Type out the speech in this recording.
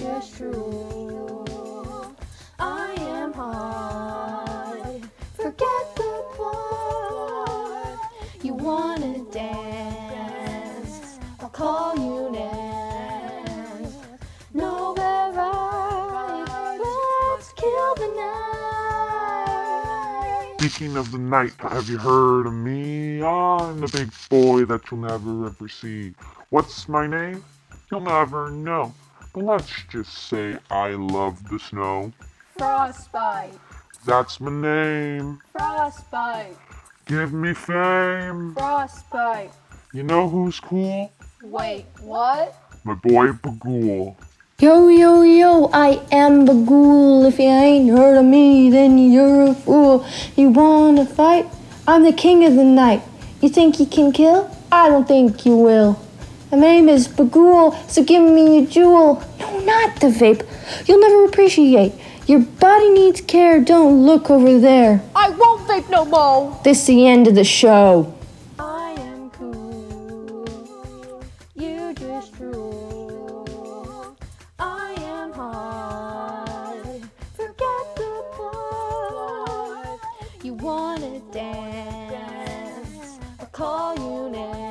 is true. I am high. Forget the plot. You wanna dance? I'll call you next. No, we're right. Let's kill the night. Speaking of the night, have you heard of me? I'm the big boy that you'll never ever see. What's my name? You'll never know. But let's just say I love the snow. Frostbite. That's my name. Frostbite. Give me fame. Frostbite. You know who's cool? Wait, what? My boy Bagul. Yo, yo, yo, I am Bagul. If you ain't heard of me, then you're a fool. You wanna fight? I'm the king of the night. You think you can kill? I don't think you will. My name is Bagul, so give me a jewel. No, not the vape. You'll never appreciate. Your body needs care, don't look over there. I won't vape no more. This is the end of the show. I am cool. You just drool. I am hard. Forget the part. You wanna dance? I'll call you next.